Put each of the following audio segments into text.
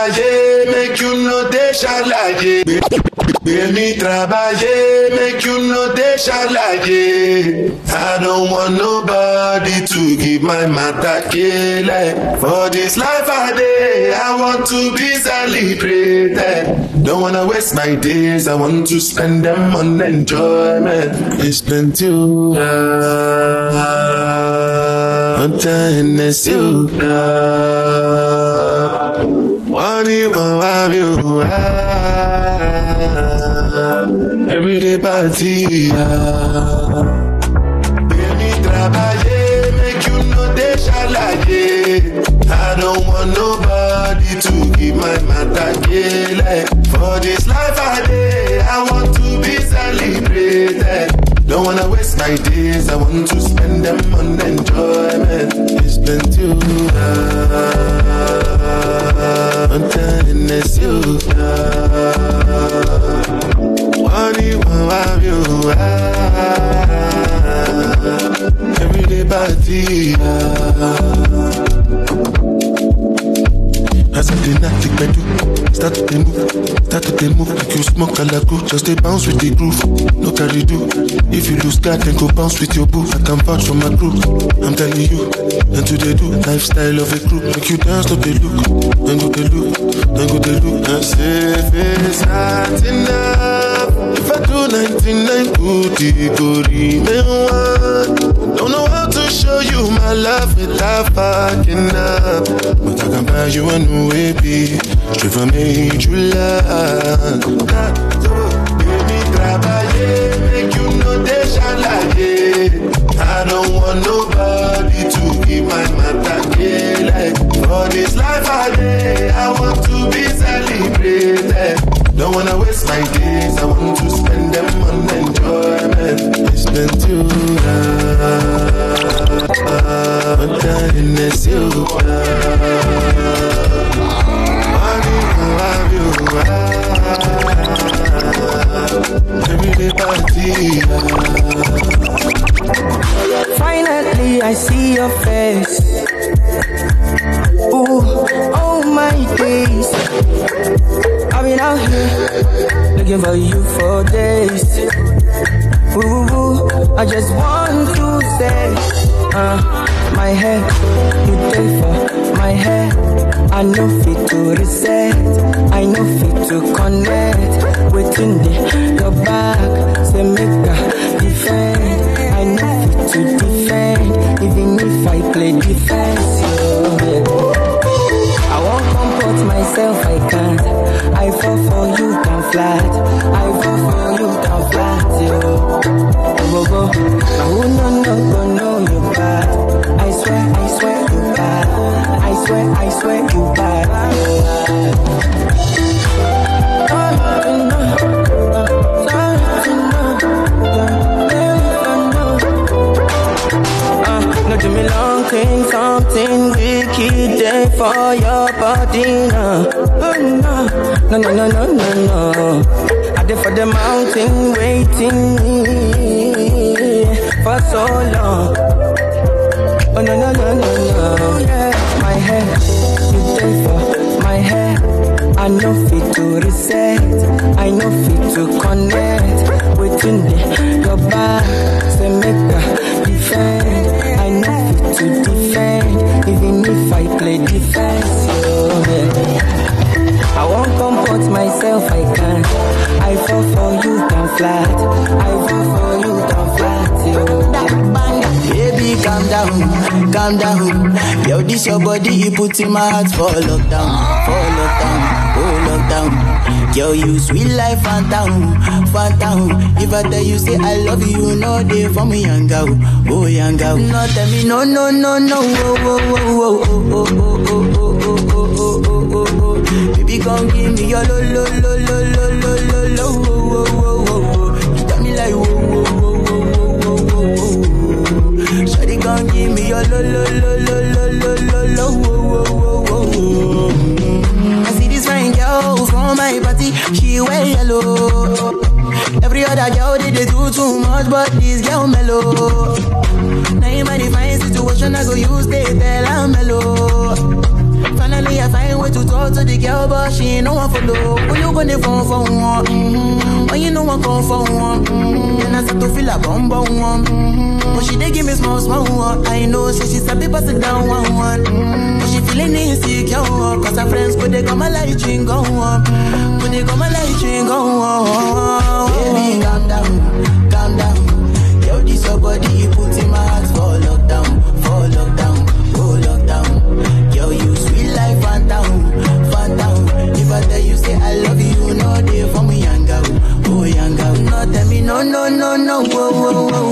Travailler, make you know they ṣàlàyé. Gbé mi travailler, make you know they ṣàlàyé. I don't want nobody to give my matter kele. For this life I dey, I want to be celebrated. Don't wanna waste my days, I want to spend them on enjoyment. It's plenty o. Ọjà Hennessy o. Wọ́n mo wá mi ò wá. Everyday party. Baby, travailler, make you know they ṣàlàyé. I don't want nobody to give my matter kele. For this life I dey, I want to be celebrated. Don't wanna waste my days, I want to spend them on enjoyment. It's plenty o. I'm telling it's you. Only one you. Everyday body. As I dey knack the gbedu, start to dey move, start to dey move like you smoke alago. Just dey bounce with the groove, no carry do. If you lose guard, then go bounce with your boo. I can vouch for my crew. I'm telling you, and to dey do lifestyle of a crew. Make you dance, no dey look, then go dey look, then go dey look. And say it's not enough, if I do 99 good, it go remain one. Don't know to show you my love without fucking up, but I can buy you a new baby, straight from major land. Baby, travailler, make you know they ṣàlàyé. I don't want nobody to give my matter kele. For this life I dey, I want to be celebrated. Don't wanna waste my days, I want to spend them on enjoyment. It's been too Finally, I see your face. Ooh, oh my days. I've been out here looking for you for days. Ooh, I just want to say, uh, my head, you take for my head. I know fit to reset, I know fit to connect. Within the your back, say make a defend. I know fit to defend, even if I play defense. Yeah. I won't comport myself, I can't. I fall for you down flat. I fall for you down flat, yo. Go go, now who no no know you I swear, I swear. I swear, I swear you bad. No do me long thing, something wicked day for your body no, no no no no no no. I did for the mountain waiting for so long. Oh no no no no no. My head, you day for my head. I know fit to reset, I know fit to connect. Within the your back, say make a defend. I know fit to defend, even if I play defense. Oh, yeah. I won't comport myself, I can't. I fall for you down flat. I fall for you down flat. Yo. Baby, calm down, calm down. Yo, this your body, you put in my heart for lockdown, for lockdown, oh lockdown. Yo, you sweet life, phantom, phantom. If I tell you say I love you, no day for me, young oh young. No tell me no, no, no, no, oh, oh, oh, oh, oh, oh, oh, oh, oh, oh, oh, oh, oh, oh. Baby, come give me your lo, lo, lo, lo, lo, lo, lo, I see this fine girl from my party, she wear yellow. Every other girl they, they do too much, but this girl mellow. Now in my divine situation, I go use they tell I'm mellow. Finally I find way to talk to the girl, but she no one follow. Who you gonna phone for one? When you know I come for one, mm-hmm. and I start to feel a bum bum one. Mm-hmm. But she dey give me small small one. I know, say she's a bit pass down one one. Mm-hmm. But she feeling insecure, cause her friends could they come a light drink go on. Could they come a light drink go on. Baby, calm down, calm down. Yo, this your body, you put in my heart for lockdown, for lockdown, oh lockdown. Yo, you sweet life, phantom, phantom. If I tell you say I love you, no day for me, young girl, oh young girl. No tell me no, no, no, no, oh, oh, oh,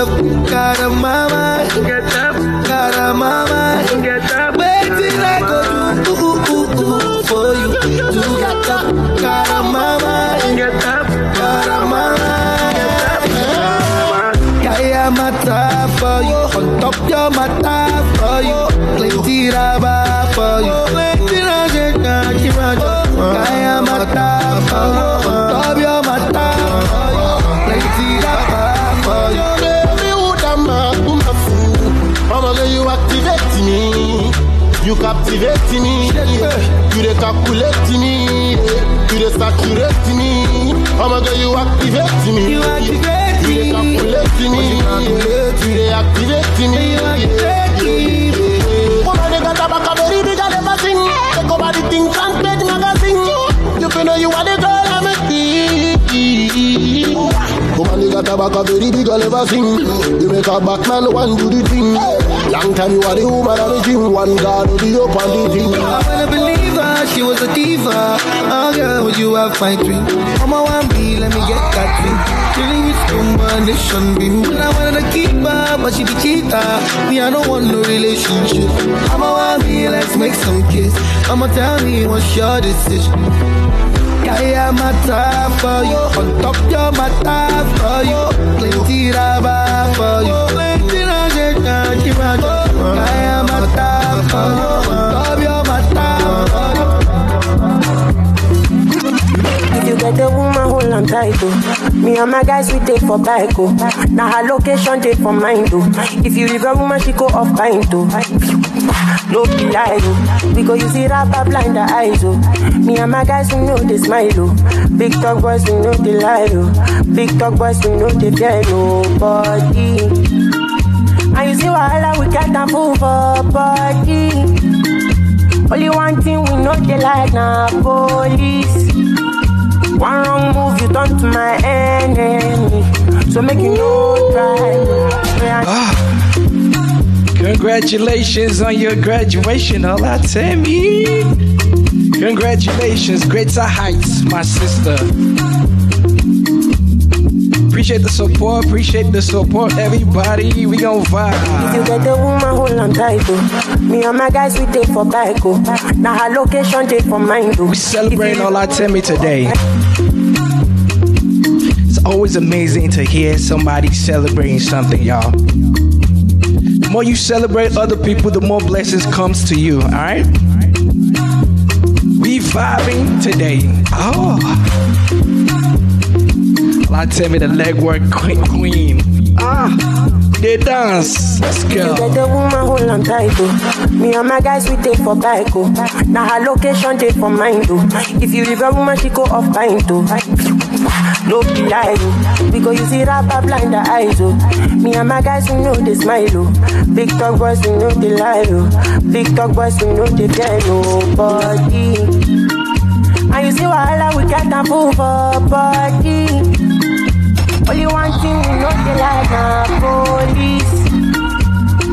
up, got my mind. get up, got a mama, get up. Wait till I go do ooh, ooh, ooh, for you. Do get up, got my mind. get up, got a mama. Kaya mata for you, on top your mata for you, plenty of Oh you captivate me. You dey calculate me. You dey saturate me. Mama, girl, you activate me. You activate You dey me. calculate me. You dey activate me. You activate me. Woman, they got a very big and never sing. Take over the thing, page magazine. You feel know you are the girl I'm a Woman, you got a very big and never sing. You make a Batman one do the thing. Long time you are the woman I'm a dream. One God will be up on the thing. I wanna believe her, she was a diva. Oh girl, would you have my dream? Mama want me, let me get that thing. Feeling with combination beam. I wanted to keep her, but she be cheater. Me, I don't want no relationship. Mama want me, let's make some kiss. Mama tell me what's your decision. Kaya mata for you, on top your mata for you. Plenty raba for you. Get a woman, hold on tight, oh. Me and my guys, we take for bike, oh. Now her location, take for mine, oh. If you leave a woman, she go off pint, oh. No be lie, oh. We go use it up, blind the eyes, oh. Me and my guys, we know they smile, oh. Big talk boys, we know they lie, oh. Big talk boys, we know they fear nobody. And you see wahala, we get a fool for body. Only one thing we know they like na police. One wrong move, you turn to my enemy. So make you no try. Ah. Congratulations on your graduation, Olatemi. Congratulations, greater heights, my sister. Appreciate the support, appreciate the support, everybody. We gon' vibe. If you get a woman, hold on tight, oh. Me and my guys, we take for bike, oh. Now her location, take for mine, oh. We celebrating Olatemi today. It's always amazing to hear somebody celebrating something, y'all. The more you celebrate other people, the more blessings comes to you, alright? We vibing today. Oh. Olatemi, the legwork queen. queen. Ah, they dance. Let's you go. get a woman, hold on tight, oh. Me and my guys, we take for bike, oh. Now her location, take for mine, oh. If you leave a woman, she go off pint, oh. No be lie, oh. We go use it up, blind the eyes, oh. Me and my guys, we know they smile, oh. Big talk boys, we know they lie, oh. Big talk boys, we know they fear nobody. And you see wahala, we get a fool for body. Only one thing we know they like na police.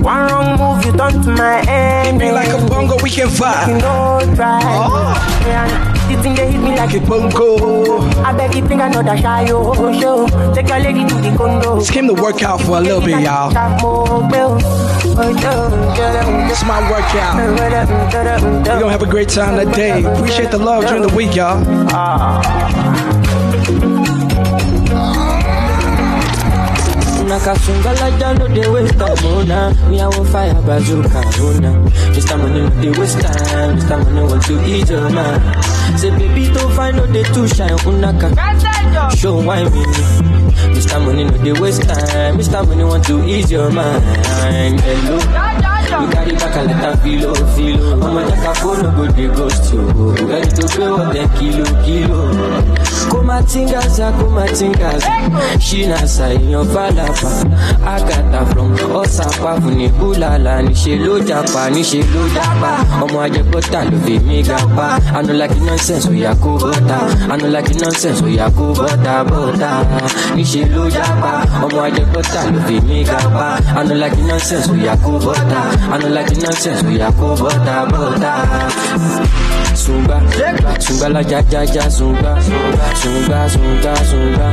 One wrong move, you turn to my enemy. Be like a bongo, we can You vibe. know try. Oh. Yeah, the thing they hit me like a bongo. I beg you think I know another shy oh, show. Take your lady to the condo. Just came to work out for a little bit, y'all. Oh, it's my workout. Oh, We're gonna have a great time today. Appreciate the love during the week, y'all. Ah. Una kasungala jalo de waste time, oh nah. Fire bazooka, oh. Mr. Money no dey waste time, Mr. Money want to eat your man. Say baby don't find no dey too shine, unaka. Show why me. Mr. Money no dey waste time, Mr. Money want to ease your mind. Hello. You carry back a lot of filo, filo. Ọmọ jẹ́ ká fóònù go dey ghost you. Ready to pay what them kilo, kilo. Kó máa tingaza, kó máa tingaza. Ṣínà ṣàyàn fàlàfà. Agatha from ọ̀sàpá fún ní búlàlà. Níṣe ló japa, níṣe ló japa. Ọmọ ajẹgbọ́ta ló fi mí gapa. I no like nonsense, oya kó bọ́tà. I no like nonsense, oya kó bọ́tà bọ́tà. Níṣe ló japa. Ọmọ ajẹgbọ́ta ló fi mí gapa. I no like nonsense, oya kó bọ́tà. I no like nonsense, oya kó bọ́tà bọ́tà. Zumba, zumba la ja ja ja zumba, zumba zumba zumba,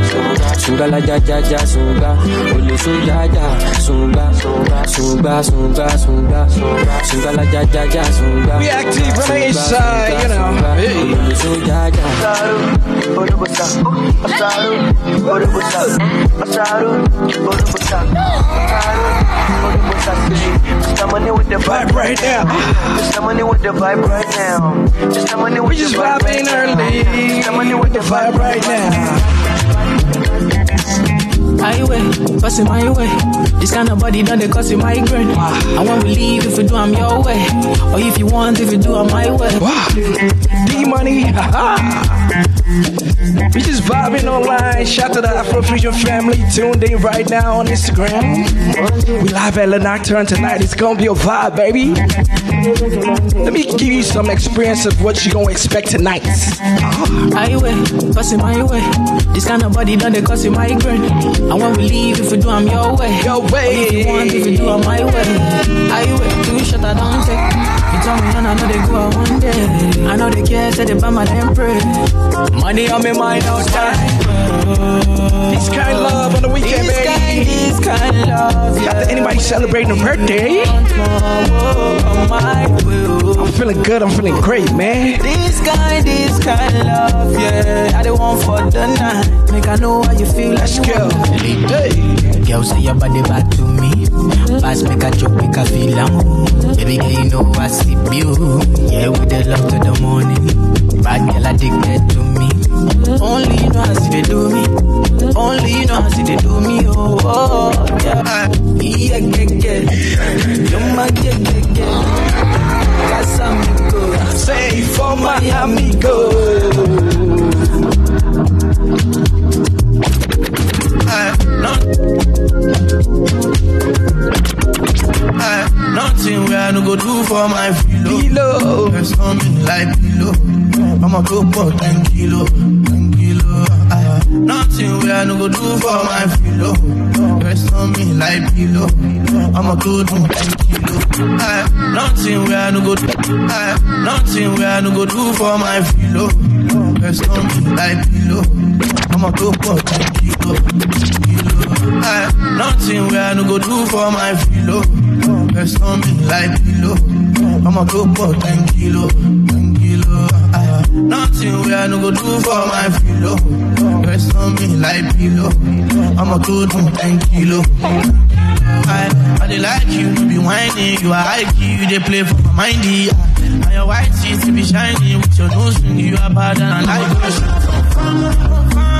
zumba la ja ja ja zumba, ole ja ja zumba, zumba zumba zumba, zumba la ja ja ja zumba. We active from the inside, you know. Ole so ja ja. Mr. Money with the Vibe right now. Mr. Money with the vibe right now. Mr. We just the vibing early. Money with the Vibe right now. highway, busting my way. This kind of body done they cause migraine. And when we leave, if you do, I'm your way. Or if you want, if you do, I'm my way. Wow. Dee Money. We just vibing online. Shout to the Afro Fusion family tuned in right now on Instagram. We live at La Nocturne tonight. It's gonna be a vibe, baby. Let me give you some experience of what you gonna expect tonight. Highway, busting my way. This kind of body done they cause you migraine. And when we leave, if you do, I'm your way. Your way. if you want, if you do, I'm my way. Highway, two shot I don't take. Me, and I know they go out one day. I know they care, say they buy my damn pray. Money on me mind all time. This kind of love on the weekend, This kind, this kind of love. Shout to anybody celebrating a birthday. Want more, whoa, on oh, my will. I'm feeling good. I'm feeling great, man. This kind, this kind of love, yeah. I the one for the night. Make I know how you feel. Let's go. Girl, say your body back to me. Pass make a joke, make a feel am. Baby girl, you know I see you. Yeah, with the love to the morning. Bad girl addicted to me. Only you know how they do me. Only you know how they do me. Oh, oh, oh yeah. Yeah, yeah, yeah. You're my yeah, yeah, yeah. Casamigo. Say for my amigo. Nothing where I no go do for my. Below. Rest on me like pillow. I'ma go for 10 kilo, 10 kilo. Ah, nothing where I no go do for my. Rest on me like pillow. I'ma go do 10 kilo. Ah, nothing where I no go do. Ah, nothing where I no go do for my. Rest on me like pillow. I'ma go for 10 kilo, 10 kilo. Ah, nothing where I no go do for my filo. On me like pillow. I'ma for 10 kilo, 10 kilo. Ah, nothing where I no go do for my filo. On me like pillow. I'ma go do 10 kilo. I, I dey like you, you be whining, you are high key, you dey play for my mindy. And your white teeth be shiny with your nose ring, you are bad and I like you.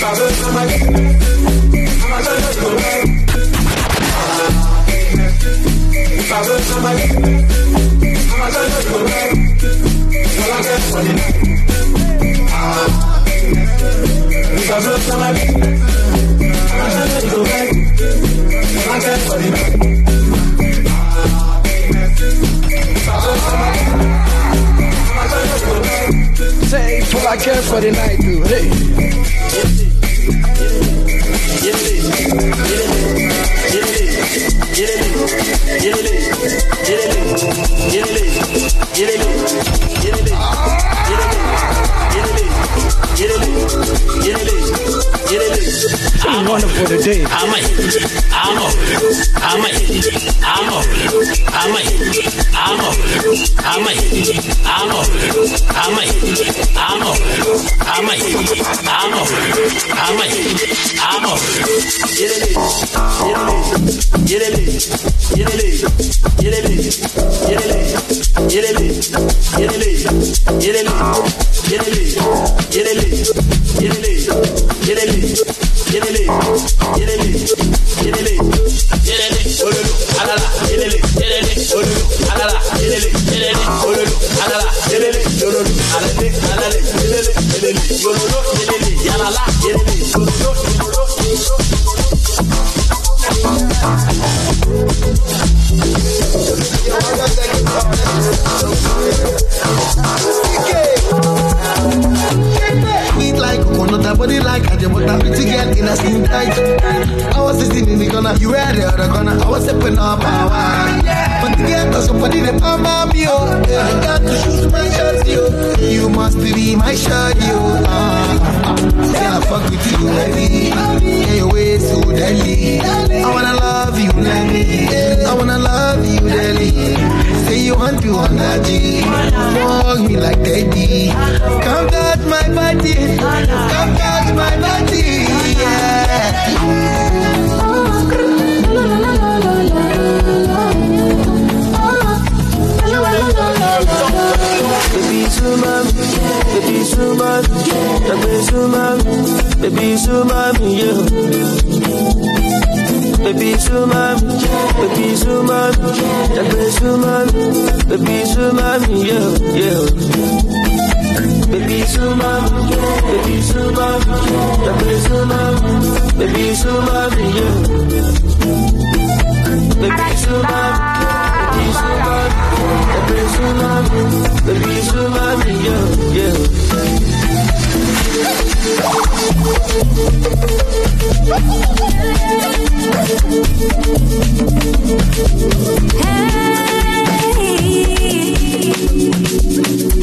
girl, say I girl for the night, dude. Hey. yelele yelele Wonderful today. I'm a, I'm a, I'm a, I'm a, I'm a, I'm a, I'm a, I'm a, I'm a, I'm a, I'm a, I'm a, I'm a, I'm a. Get it, get it, get it, get it, get it, get it, get it, get it, get it, get it, get it, get it, get it. Yelele, yelele, yelele, yelele, ololo, alala, body but a pretty girl in a skin tight. I was sitting in the corner, you were the other corner. I was stepping up power. But the girl does somebody palm of me, oh. Yeah, I got to shoot my shot, yo. You must be my shot, yo. Ah, yeah, I fuck with you, lady. Yeah, your way so deadly. I wanna love you, lady. I wanna love you, deadly. Say you want to on G. Fuck me like daddy. Come touch my body. Come touch my body. Yeah. Baby Zuma, Baby, it's human. Baby, it's human. Baby, it's human, yeah. Baby, it's human. Baby, it's human. Baby, it's human. Baby, it's yeah, yeah. Baby, it's human. Baby, it's human. Baby, it's human. Baby, it's yeah. Baby, it's human. Hey,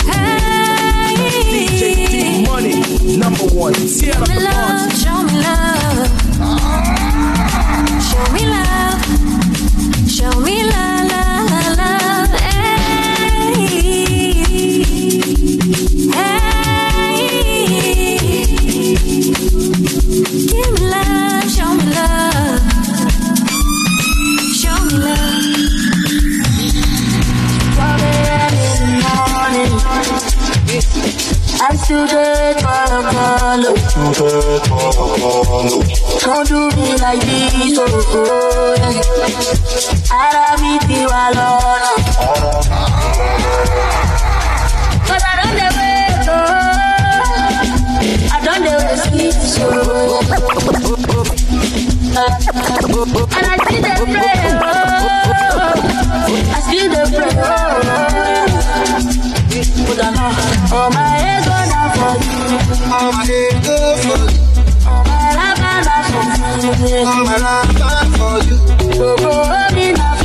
hey. Show me love, show me love. Show me love. Show me love. Dead for a follow. Don't do me like this, oh, oh yeah. Ara mi ti wa lọ́nà. Cause I don't dey wait, oh. I don't dey wait, sleep, so. And I still dey pray, oh. I still dey pray, oh. Put my eggs on down for you. All my eggs go for you. All. So go now.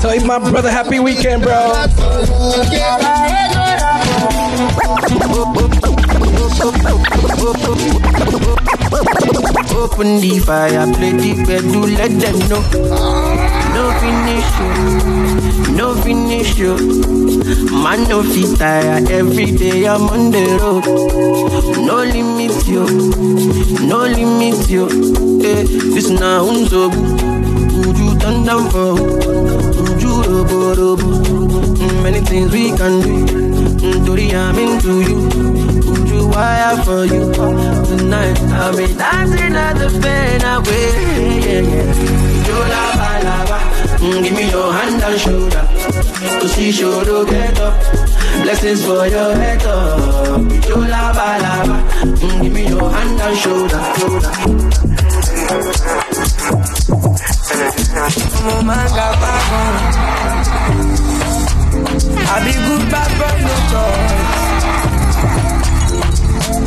Tell my brother happy weekend, bro. Open the fire, play the do let them know. No finish no finish you. Man, no fit tire, every day I'm on the road. No limit you, no limit you. Eh, this now unzo. Turn down for? You robo robo? Mm, Many things we can do. Mm, Tori, I'm into you. Would you wire for you? Tonight I'll be dancing at the pen away. Yeah, yeah. You lava, lava. Mm, give me your hand and shoulder. To see shoulder get up. Blessings for your head up. You lava, lava. Mm, give me your hand and shoulder. shoulder. Ń ga bákan. I be good bad but no choice.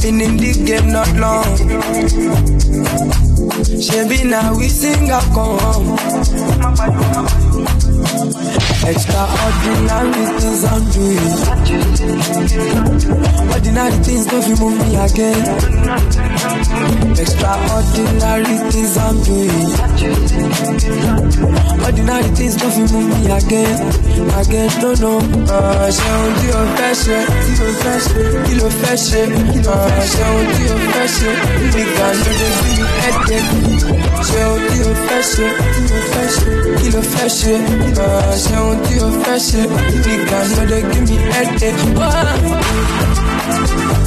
Been in the game not long. Shebi now we sing a come. Extraordinary things I'm doing. Ordinary things don't you move me again. Extraordinary things I'm doing. Ordinary things don't you move me again. Again, no, no. Uh, ṣe ohun tí o fẹ́ ṣe, tí o fẹ́ ṣe, kí ló fẹ́ ṣe. Ṣe ohun tí o fẹ́ ṣe, nígbà ló dé bí mi ẹ̀dẹ̀. Ṣe ohun tí o fẹ́ ṣe, kí ló fẹ́ ṣe. Ṣe ohun tí o fẹ́ ṣe, nígbà ló dé bí mi ẹ̀dẹ̀. Party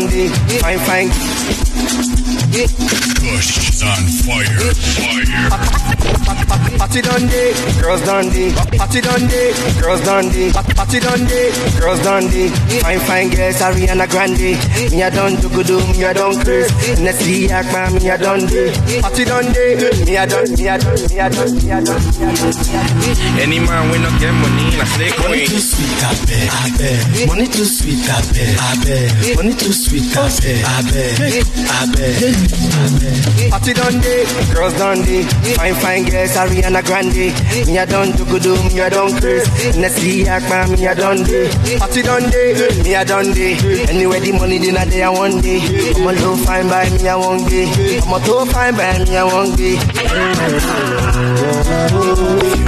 girls done day, fine fine. Push is on fire. Fire. Party done day, girls done day. Party done girls done. Party done girls done. Fine fine girls, Ariana Grande. Me a done do me a done Chris. Nestle Akma, me a done day. Party done me a done, me a done, me a done, me a done, me a done. Any man when no get money, I say Money too sweet, I bet, I bet. Money too sweet, I bet, I bet. Money too sweet, I bet, I bet, I bet, Party done girls done. Fine fine girls, Ariana Grande. Me a done do me a done Chris. Nestle Akma, me a done day. Party done day, me a done day. Anyway the money dinner day I one day. I'm a low fine by me a one day. I'm a too fine by me a one day. If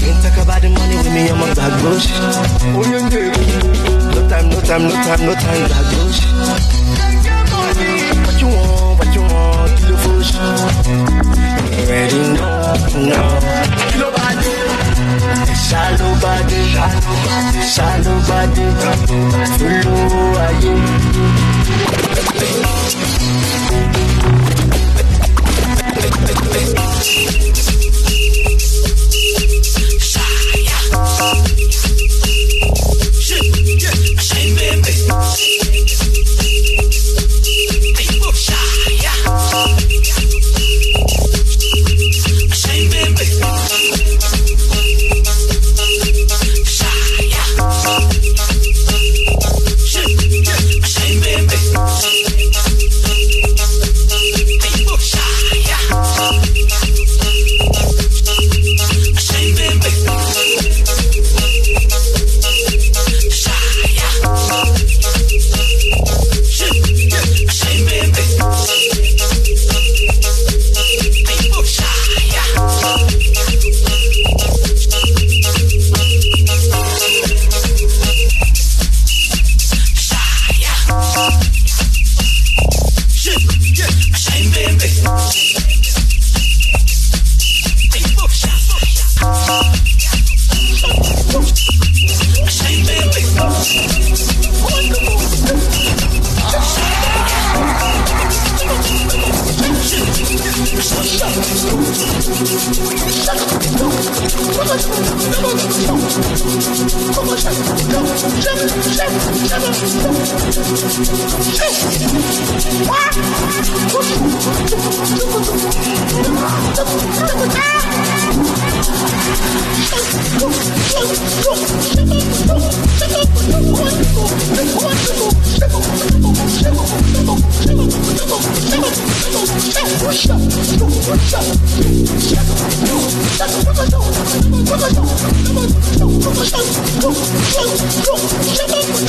you ain't talk about the money with me, I'm a bad bush. Oh. No time, no time, no time, no time, bad bush. What you want, what you want, kilo push. You already know, know. Kilo body, shallow body, shallow body,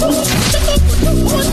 follow aye.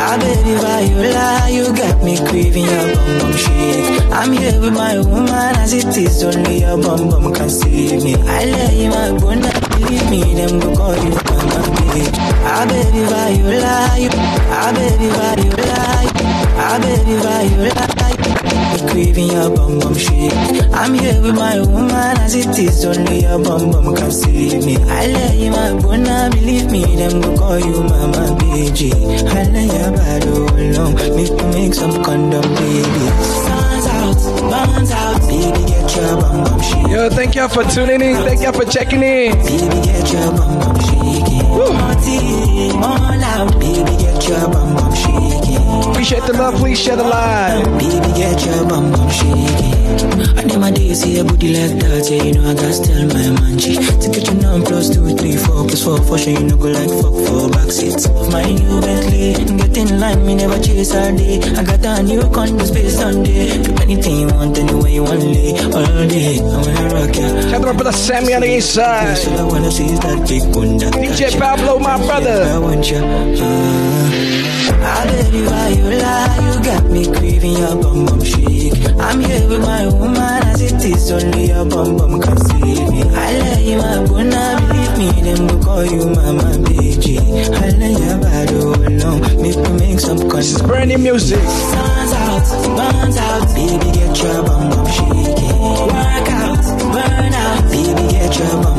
I believe I you lie, you got me craving your bum bum shake. I'm here with my woman as it is, only your bum bum can save me. I lay in my bone, believe me, them go call you mama bitch. Ah baby, why you lie? Ah baby, why you lie? Ah baby, why you lie? Me craving your bum bum shake. I'm here with my woman as it is, only your bum bum can save me. I lay in my bone, believe me, them go call you mama bitch. I lay your body alone, make me make some condom, baby. Sun's out, burns out, baby, get your bum bum shake. Yo, thank y'all for tuning in. Thank y'all for checking in. Baby, get your bum bum shaking. Party, more loud, baby, get your bum bum shaking. Appreciate the love, please share the live. Baby, get your bum bum shaking. I need my days see a booty like that, yeah, you know I gotta tell my man To get your number plus two, three, four, plus four, for sure you know go like fuck for back seats of my new Bentley. Get in line, me never chase all day. I got a new condo space Sunday. Do anything you want, anyway you want lay all day. I wanna rock ya. Shout out to the Sammy on the east side. So I wanna see is that big one DJ Pablo, my brother. I want ya. Uh, ah, you lie? You got me craving your bum bum shake. I'm here with my woman as it is, only your bum bum can save me. I lay in my bone, believe me, them go call you mama bitch. I lay your body oh alone, make me make some This is brand new music. Sun's out, burns out, baby, get your bum bum shaking. Work out, burn out, baby, get your bum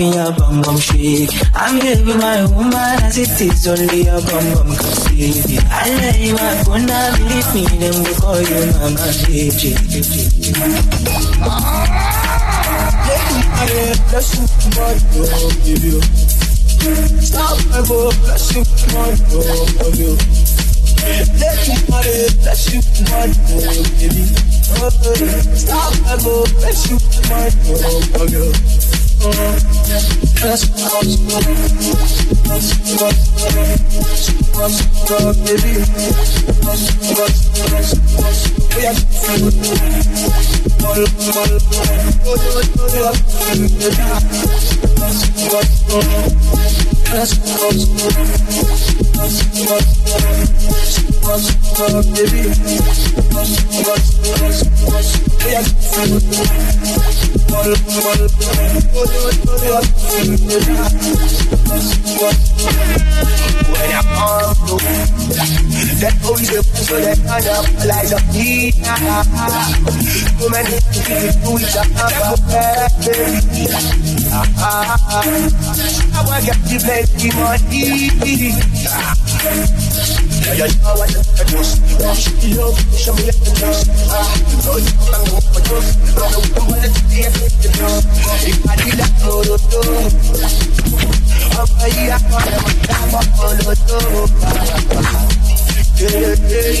craving your bum bum shake. I'm with my woman as it is only your bum bum can save. I lay you my now believe me, them go call you mama baby. Bless you, my love, give you. Stop my boy, bless you, my love, love you. Let me marry, bless you, my love, give you. Stop my boy, bless you, my love, love you. Baby. When I'm on that only the so that kind of lies up me. Too many to each other, baby. I want to get money. Yeah, yeah, want you know what I just love, show me the trust. No, you can't go for trust. No, I'm gonna take the trust. If I did that, no, no, no. I'm a yeah, I'm a I'm a I'm a DJ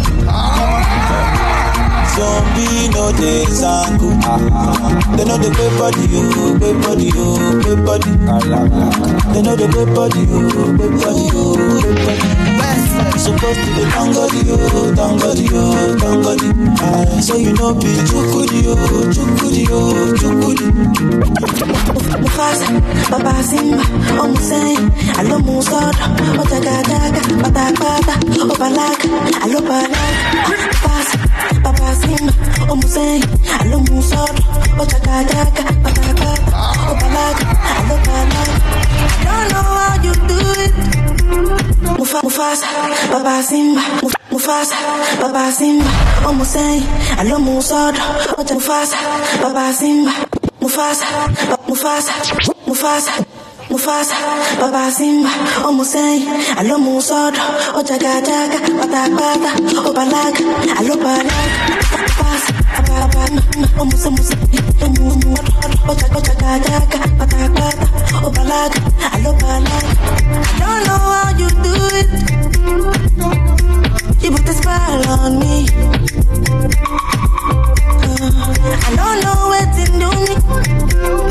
Zombie no dey zangu. They know the pay body, oh, pay body, oh, pay body. They know the pay body, oh, pay body, oh, pay body. Supposed to be tangodi, oh, tangodi, oh, tangodi. So you know be chukudi, oh, chukudi, oh, chukudi. Mufasa, Baba Simba, Omusei, Alo Musada, Otagadaga, Batabata, Obalaga, Alo Balaga, Mufasa, Omusei. I don't know how you do it. Mufa, Mufasa, Baba Simba, Mufasa, Baba Simba, Musei, I love Musada, oh Mufasa, Baba Simba, Mufasa, Mufasa, Mufasa. Mufasa, Baba Simba, oh Musei, I love Musada, oh Jaga Jaga, Bata Bata, oh Balaga, I love Balaga, Mufasa, Baba, oh Musa Musa, oh Mu Mu, oh Jaga Jaga Jaga, Bata Bata, oh Balaga, I. I don't know how you do it. You put a spell on me. Uh, I don't know what to do me.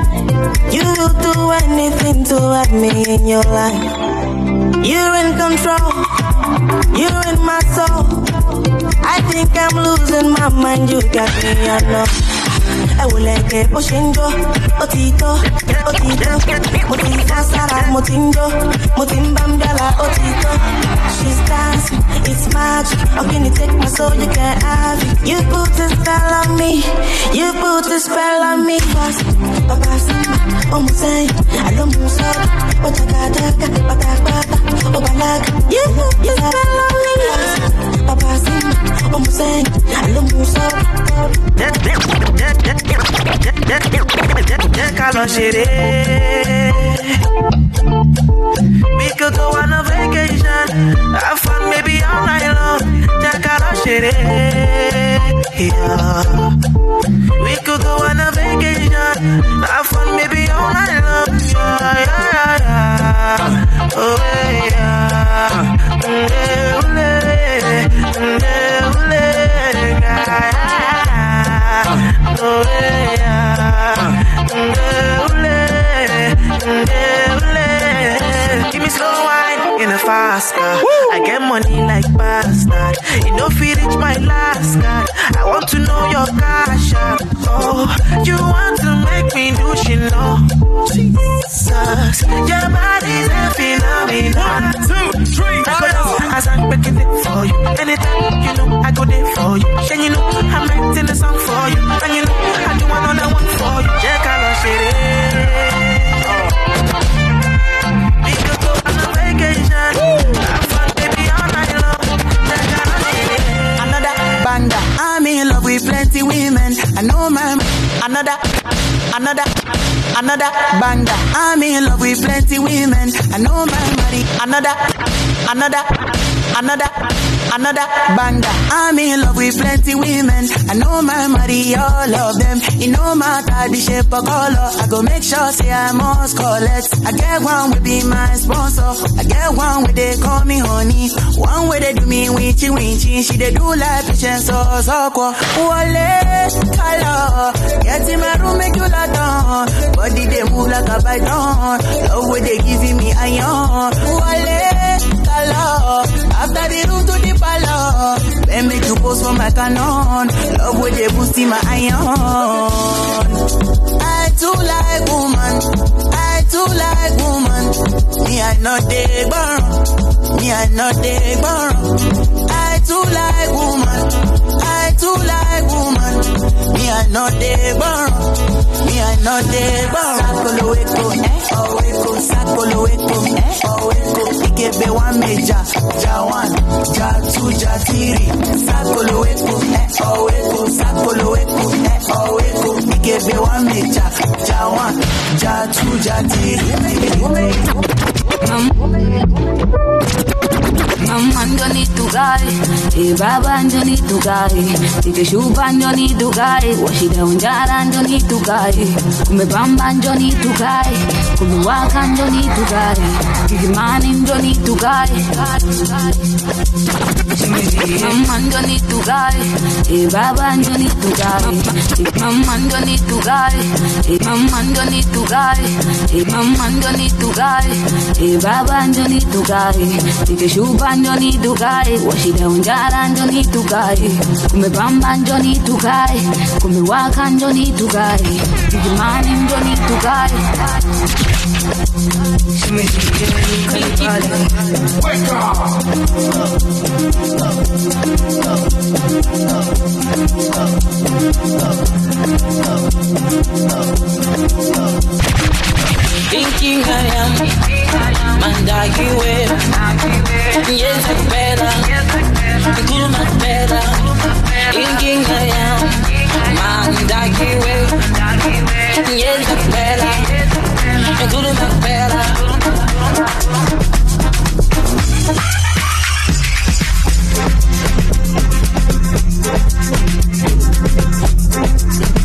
You do anything to have me in your life. You're in control. You're in my soul. I think I'm losing my mind. You got me, I know. ẹ wò lẹ́kẹ̀ bó ṣe ń sára you put a spell on me you put a spell on me. You put a spell on me. lọ ṣeré. We could go on a vacation, have fun maybe all night long. Ṣeré. Eh? Yeah. We could go on a vacation, have fun maybe all night long. Yeah, yeah, yeah. Oh, yeah. Ule, ule, ule, ule, yeah, yeah. Oh, Give me slow wine in a fast car. I get money like bastard. You know, you reach my last card, I want to know your cash. Oh, you want to make me do she know? Jesus, your body's a phenomenon. One, two, three, four. As I'm breaking it for you. Anytime you know I go there for you. And you know I'm writing a song for you. And you know I do another one for you. Yeah, color shit. I'm in love with plenty women. I know my another, another, another banger. I'm in love with plenty women. I know my money. Another, another, another, another banger. I'm in love with plenty women. I know my money, all of them. It no matter the shape or color. I go make sure say I must collect. I get one will be my sponsor. I get one where they call me honey. One where they do me winchy winchy. She they do like patience or soko. Wale, color. Get in my room, make you lie down. Body they move like a python. Love where they giving me iron. Wale, color. After the room to the palace. Then make you post for my canon. Love where they boosting my iron. I too like woman. I too like woman. Me I not dey burn. Me I not dey burn. I too like woman. I too like woman. Me I not dey burn. Me I not dey burn. Sakolo eko, eh? Oh eko, sakolo eko, eh? Oh eko. Ikebe one major, ja one, ja two, ja three. Sakolo eko, eh? Oh eko, sakolo eko, eh? Oh eko. Ikebe one major, ja one, ja two, ja three. Mama njoni tukae, e baba njoni tukae, ikishupa njoni tukae, washida unjara njoni tukae, kumepamba njoni tukae, kumewaka njoni tukae, kikimani njoni tukae. Mama njoni tukae, e baba njoni tukae, mama njoni tukae, e mama njoni tukae, e mama njoni tukae, e baba njoni tukae, ikishupa njoni tukae, washida unjara njoni tukae, kumepamba njoni tukae, kumewaka njoni tukae, kikimani njoni tukae. Wake Inkinga yami mandakiwe yenza kuphela ngikhuluma kuphela inkinga yami mandakiwe yenza kuphela ngikhuluma kuphela Saherume,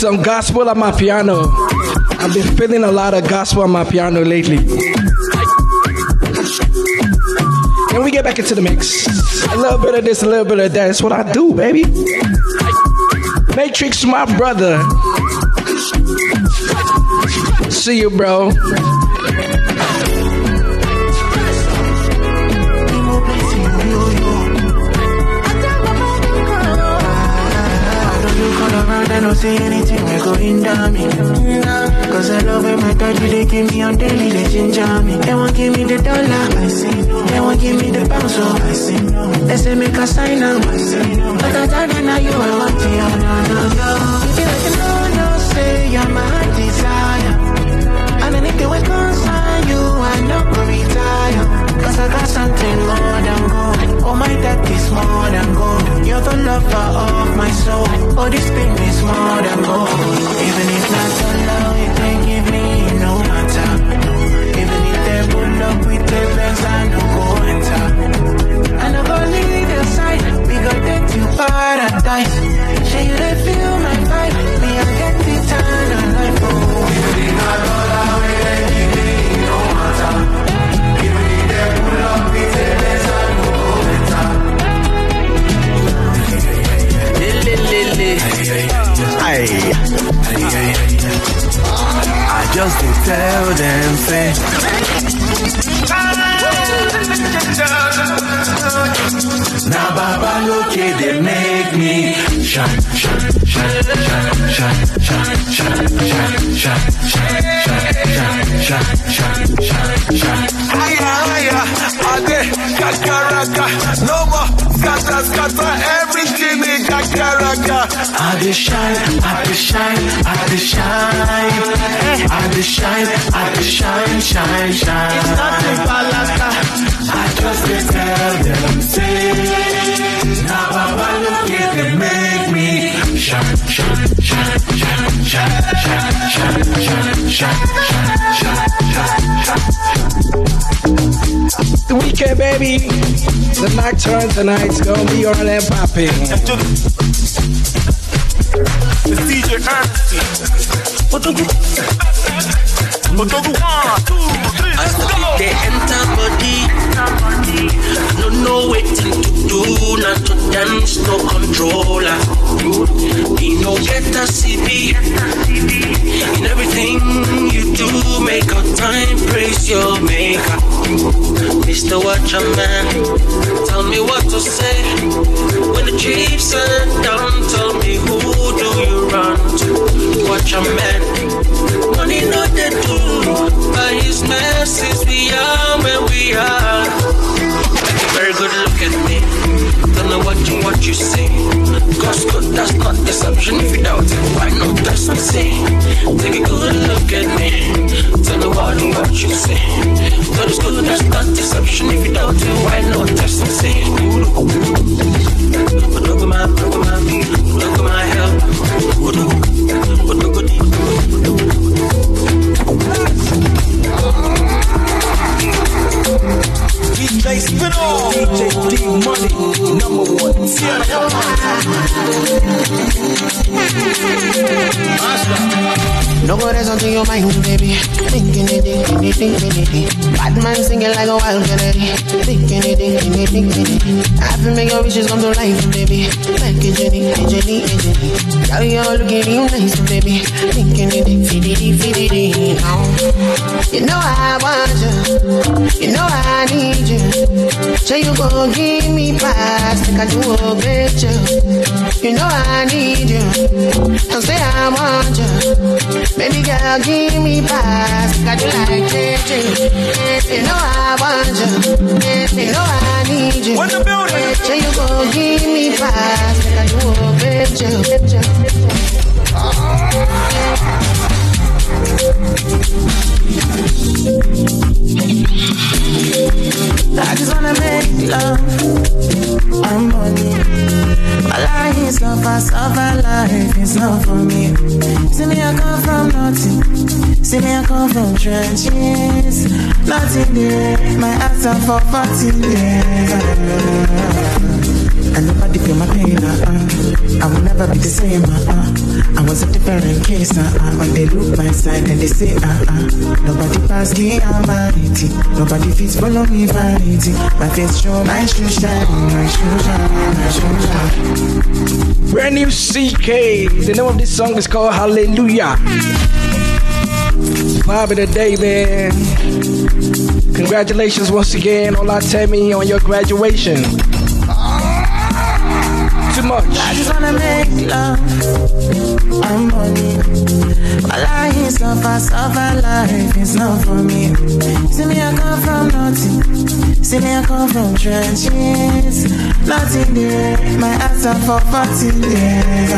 some gospel on my piano. I've been feeling a lot of gospel on my piano lately. Then we get back into the mix. A little bit of this, a little bit of that. That's what I do, baby. Matrix, my brother. See you, bro. I don't say anything, we going down me. Cause I love when my daddy, they give me on daily, they ginger me. They won't give me the dollar, I say no. They won't give me the pound, so oh, I say no. They say make a sign up, I say no. But I tell them now you, I want to, oh, no, no, no. If you like know, no, say you're my desire. And anything will concern you, I know I got something more than gold. Oh, my debt is more than gold. You're the lover of my soul. Oh, this thing is more than gold. Even if not the love you can give me, no matter. Even if they pull up with their plans, I don't go enter. I no go leave your side. We go take to paradise. Share you they feel my vibe. Me, I get eternal life. Oh, even if not the love you can give me, no matter. I just tell them say. Now Baba Loke they make me shine, shine, shine, shine, shine, shine, shine, shine, shine, shine, shine, shine, shine, shine, shine. Higher, higher, ade, kakaraka. No more scatter, scatter, everything in kakaraka. I dey shine, I dey shine, I dey shine, I dey shine, I dey shine, shine, shine. It's nothing balaka. I just dey tell them say, now Baba look at they make me shine, shine, shine, shine, shine, shine, shine, shine, shine, shine, shine, shine, The weekend, baby. The nocturne tonight's gonna be on and popping. It's DJ Ernest. Do you want? Two, three, let's go. They enter body. No know waiting to do, not to dance, no controller. You know get CB. In everything you do, make a time, praise your maker. Mr. Watcher Man, tell me what to say. When the chiefs are down, tell me who do you run to? Watcher Man, money not they do, by his mercies we are where we are. Very good look at me. Don't know what you what you say. Cause good, that's not deception. If you doubt it, why not test and see? Take a good look at me. Tell me what you what you say. God is good, that's not deception. If you doubt it, why not test and see? Look at my, look at my, look at my help. DJ Spinall, DJ Dee Money, number one. No go there's something your mind, baby. Thinking it, thinking thinking. Bad man singing like a wild canary. Thinking it, thinking thinking. I feel make your wishes come to life, baby. Like a Jenny, a Jenny, a Jenny. Now you're looking real nice, baby. Thinking it, fit it, now. You know I want you. You know I need you. So you go give me past, like I do a great job. You know I need you. Don't say I want you. Baby girl, give me past, like I do like JJ. You know I want you. You know I need you. When the building. So you go give me past, like I do a great job. Uh-huh. I just wanna make love. I'm money. My life is not fast, suffer life is not for me. See me, I come from nothing. See me, I come from trenches. Nothing there. My ass are for 14 years. And nobody feel my pain, uh-uh. I will never be the same, uh-uh. I was a different case, uh-uh. When they look my side and they say, uh-uh. Nobody pass me humanity. Nobody fits follow me vanity. My face show my shoe shine, my shoe shine, my shoe shine. Brand new CK. The name of this song is called Hallelujah. Vibe of the day, man. Congratulations once again, Olatemi, on your graduation. Too much. I just wanna make love. I'm. My life is not fast, suffer life is not for me. See me, I come from nothing. See me, I come from trenches. Nothing there. My ass are for 14 years.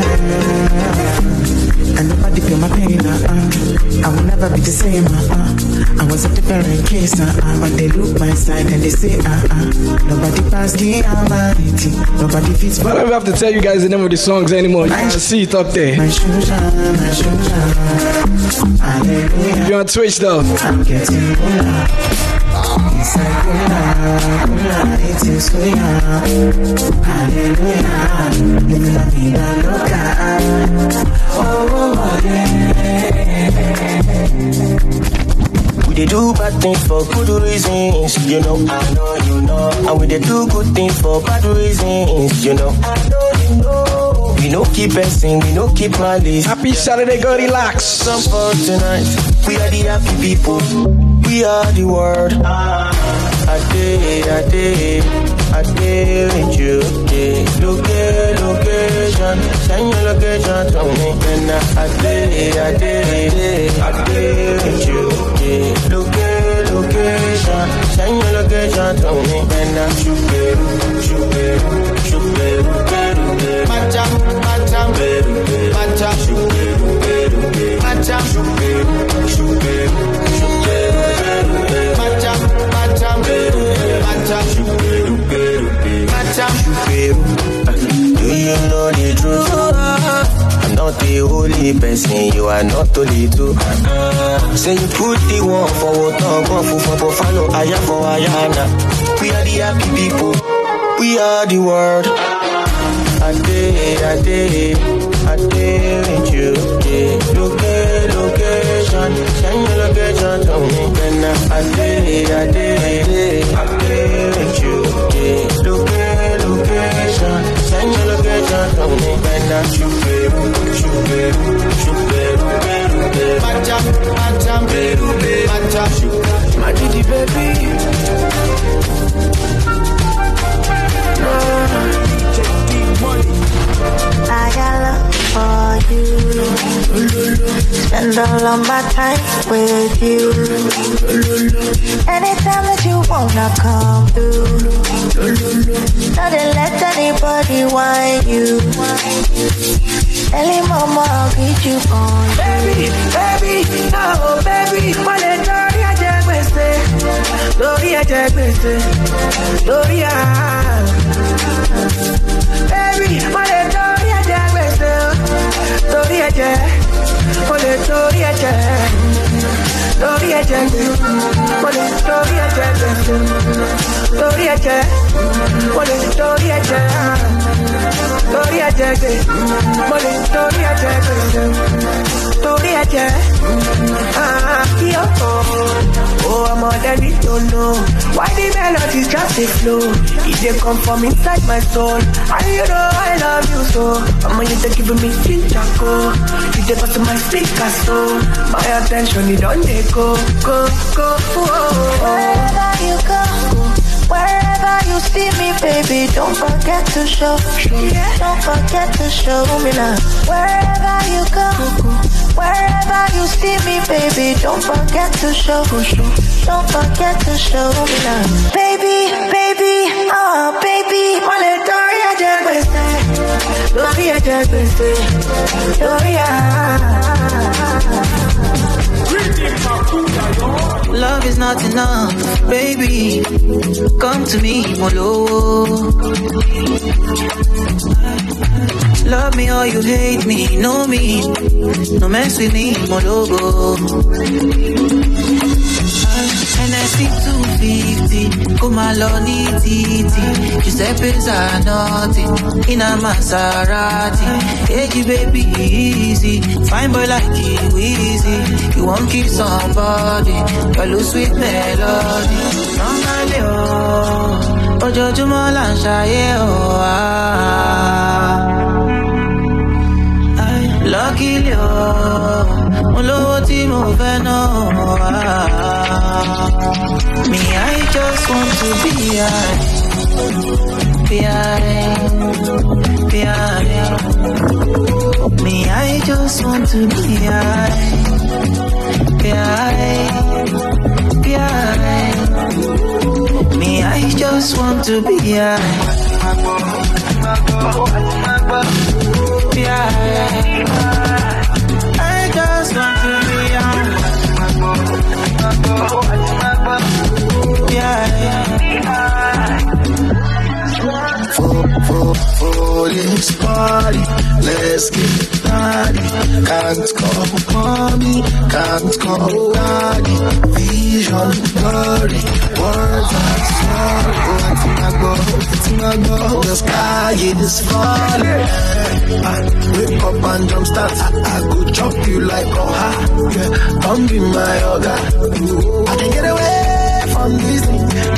And nobody feel my pain, uh-uh. I will never be the same, uh-uh. I was a different case, uh-uh. When they look my side and they say, uh-uh. Nobody pass the humanity. Nobody fits I don't have to tell you guys the name of the songs anymore. You can see it up there. my shoes my shoes. Hallelujah. If you're on Twitch though. I'm getting older. It's like Kula, Kula, it is Kula. Hallelujah. Living la vida loca. Yeah. We do bad things for good reasons, you know. I know you know. And we dey do good things for bad reasons, you know. I know you know. We no keep person, we no keep malice. Happy Saturday, go relax. Some for tonight. We are the happy people. We are the world. I day, I day, I day with you. Yeah. Loca- location, send your location to me. And I day, I day, I day with you. Yeah. Loca- location, send your location to me. And I shoot it, shoot it, shoot it, Macha, macha, macha, Do you know the truth? I'm not the only person, you are not only two. Say you put the one for water, go for for follow, aya for ayana. We are the happy people, we are the world. I day, I day, I day with you. Yeah. Loca- location, send your location to me. Then I day, I day, me. Then I shoot it, shoot it, I got love for you. Spend all of my time with you. Anytime that you wanna come through. Don't let anybody whine you. Early mama, I'll get you on. Baby, baby, oh baby, wọ́n lè torí ẹ̀jẹ̀ gbèsè, torí ẹ̀jẹ̀ gbèsè, torí à. Baby, wọ́n lè torí ẹ̀jẹ̀, wọ́n lè torí ẹ̀jẹ̀, torí ẹ̀jẹ̀ wọ́n lè torí ẹ̀jẹ̀ torí ẹ̀jẹ̀, wọ́n lè torí ẹ̀jẹ̀, torí ẹ̀jẹ̀ wọ́n lè torí ẹ̀jẹ̀ gbèsè, torí ẹ̀jẹ̀, yóò. Oh, I'm on that beat, don't know why the melody just a flow. It dey come from inside my soul. And you know I love you so. I'm on you they giving me ginger go. You dey pass my speaker so. My attention it don't dey go, go, go. Oh, Wherever you go, wherever you see me, baby, don't forget to show. Don't forget to show me love. Wherever you go, wherever you see me, baby, don't forget to show. Don't forget to show me love. Baby, baby, oh baby, torí ẹ̀jẹ̀ gbèsè, torí à. Love is not enough, baby. Come to me, Molo. Love me or you hate me, know me. No mess with me, Mologo. NSC 250, come along, titi. Giuseppe's are nothing. In a Maserati. You baby, easy. Fine boy like you, easy. You won't keep somebody. Your lose sweet melody. Normally, oh. Ojoojúmọ́ là ń ṣayé o. ah. Oh. Mo tí mo fẹ́. Me, I just want to be high. Be high. Be high. Me, I just want to be high. Be high. Be high. Me, I just want to be high. I just want to be high. Be For, for, for this party, let's get naughty. Can't call mommy, can't call daddy. Vision blurry, words are sorry. What's my goal? What's my goal? The sky is falling. I wake up and jump start. I, I go chop you like oh ha. Yeah, come be my other. I can get away this.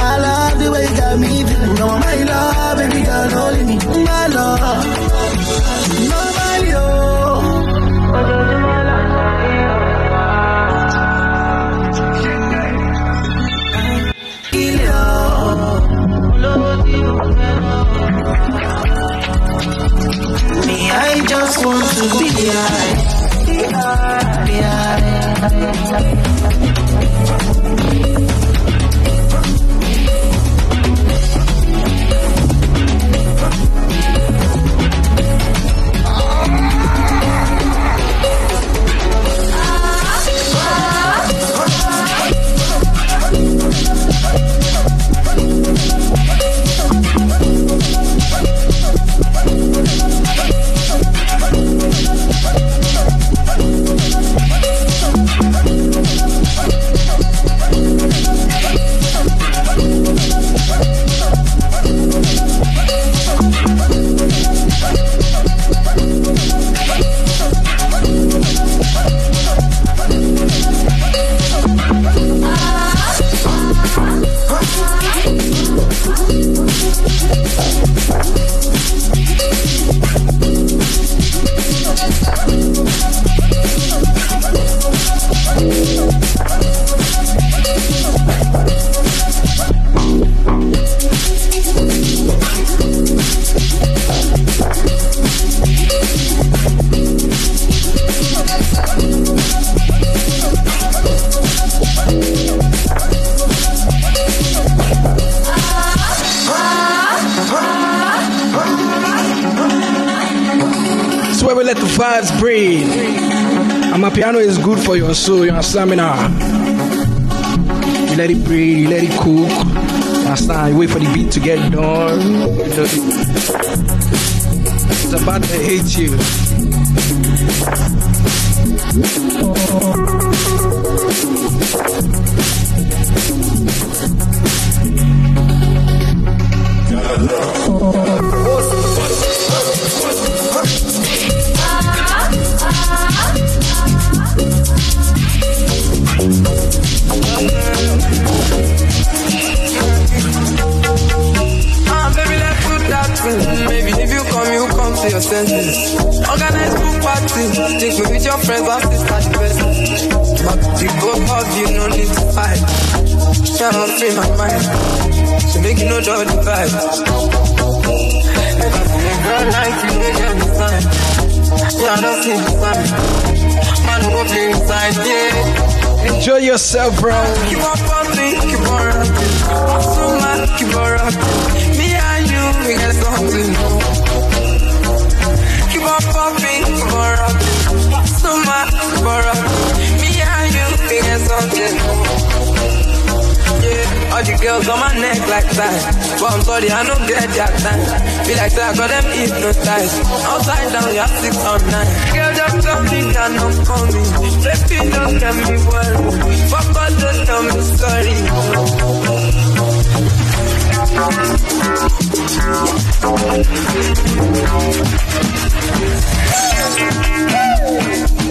I love the way you got me feeling. No, my love, baby girl, only me. My love. Nobody, oh. Me, I just want to be high. Be high. For your soul, your stamina. You let it breathe, you let it cook. Understand? You wait for the beat to get done. It's about to hit you. Ah, your senses. Organize group party. Take me with your friends, our sister, the best. But the both of you, no need to fight. Yeah, I'm free my mind. So make you know the the vibe. Never seen a girl like you, make any sign. Yeah, I don't see the sign. Man, who go play inside, yeah. Enjoy yourself, bro. Keep on pumping, keep on rocking. So man, keep on rocking. Me and you, we got something. borrow. Me and you we get something. Yeah, all the girls on my neck like that. But I'm sorry, I don't get that time. Feel like that, I got them hypnotized. Outside down, you have six on nine. Girl, just come in and not coming. Safety don't tell me worried. Fuck God, don't tell me sorry.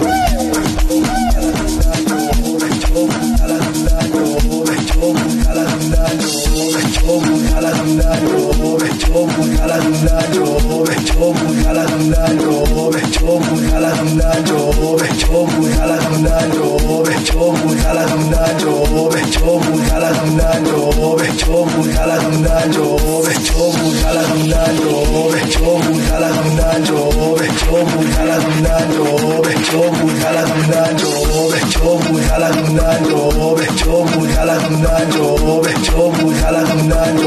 Woo! çok yalanlar çok çok yalanlar çok çok yalanlar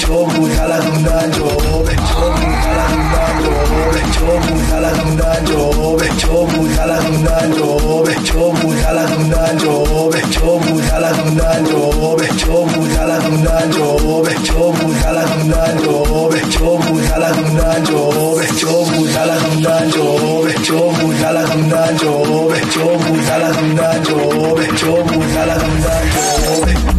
çok jalalandalo, çok jalalandalo, çok jalalandalo, çok jalalandalo, çok jalalandalo, çok jalalandalo, çok jalalandalo, çok jalalandalo, çok jalalandalo, çok jalalandalo, çok jalalandalo, çok jalalandalo, çok jalalandalo.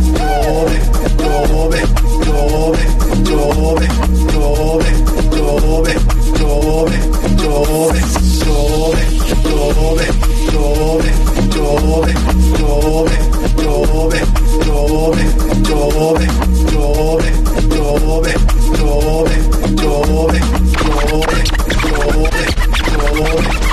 Dove, dove, dove, dove, dove, dove, dove, dove, dove, dove, dove, dove, dove, dove, dove, dove, dove, dove, dove.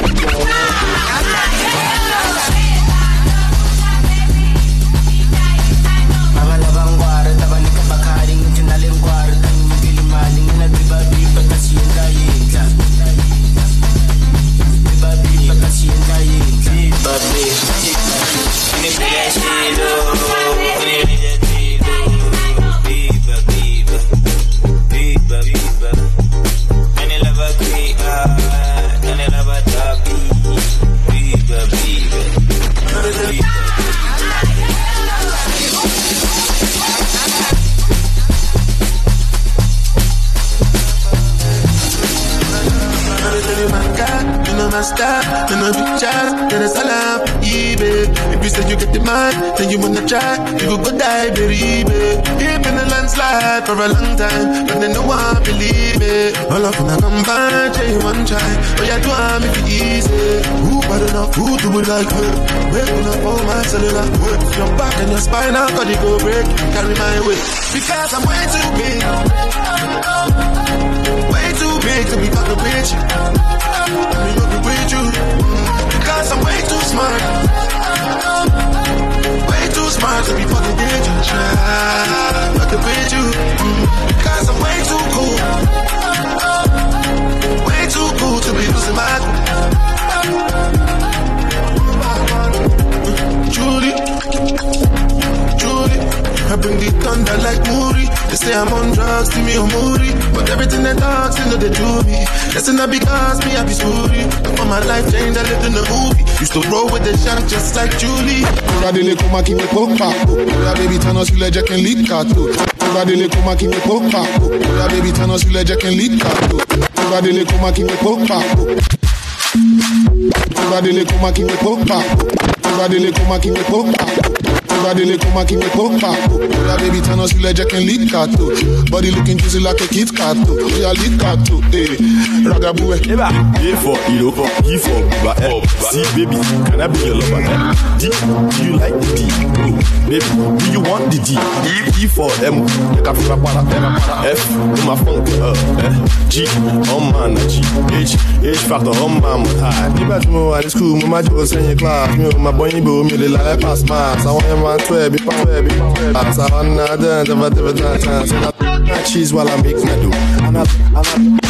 I do. Die, baby. Deep in the landslide for a long time, but they know I believe it. All of them come back, you one try, but you do I'm if it easy. Who bad enough, who do it like her? Wake up, oh my cellular, work your back and your spine, how could it go break? Carry my weight, because I'm way too big. Way too big to be fucking with you. Let me fucking with you. Because I'm way too smart. Smart to be fucking with you. Try fucking with you. Because I'm way too cool. Way too cool to be losing my cool. Judy. Judy. I bring the thunder like Moody. They say I'm on drugs, see me on moody. But everything they talk, they know they do me. That's not because me happy story. For my life change, I lived in the movie. Used to roll with the shank just like Julie. Radele kuma kini popa Oya baby turn tana sule jẹ́ kí n leak kato Radele kuma kini popa Oya baby turn tana sule jẹ́ kí n leak kato Radele kuma kini popa Radele kuma kini popa Radele kuma kini popa Radele kuma kini popa Oya baby tana sule jẹ́ kí n leak kato Body looking juicy like a Kit Kato Oya leak kato eh Ragabu eh. Eba. A for Hero E for Buba eh. See baby Can I be your lover? Eh? D Do you like the D? Oh, Baby Do you want the D? E, e for M. Make a feel para F Do my funk uh, eh? G On man G H H factor on man high Nígbà tí mo wà ní school mo máa jókòó sẹ́yìn class. Mi ò máa bọ́ yín mi ò lè lálẹ́ pass mass Àwọn yẹn máa pa tó ẹbí pa Àṣà ọ̀nà dẹ́n tẹ́fẹ́ tẹ́fẹ́ tẹ́fẹ́ tẹ́fẹ́ tẹ́fẹ́ Cheese while I make my dough And I, and